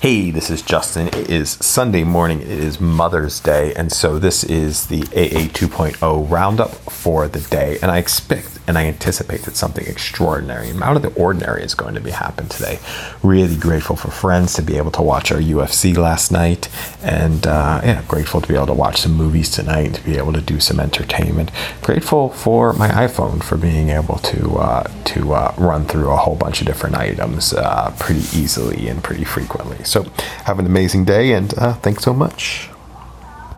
Hey, this is Justin. It is Sunday morning. It is Mother's Day. And so this is the AA 2.0 roundup for the day. And I expect and I anticipate that something extraordinary, out of the ordinary, is going to be happen today. Really grateful for friends to be able to watch our UFC last night. And uh, yeah, grateful to be able to watch some movies tonight, to be able to do some entertainment. Grateful for my iPhone for being able to, uh, to uh, run through a whole bunch of different items uh, pretty easily and pretty frequently. So have an amazing day and uh, thanks so much.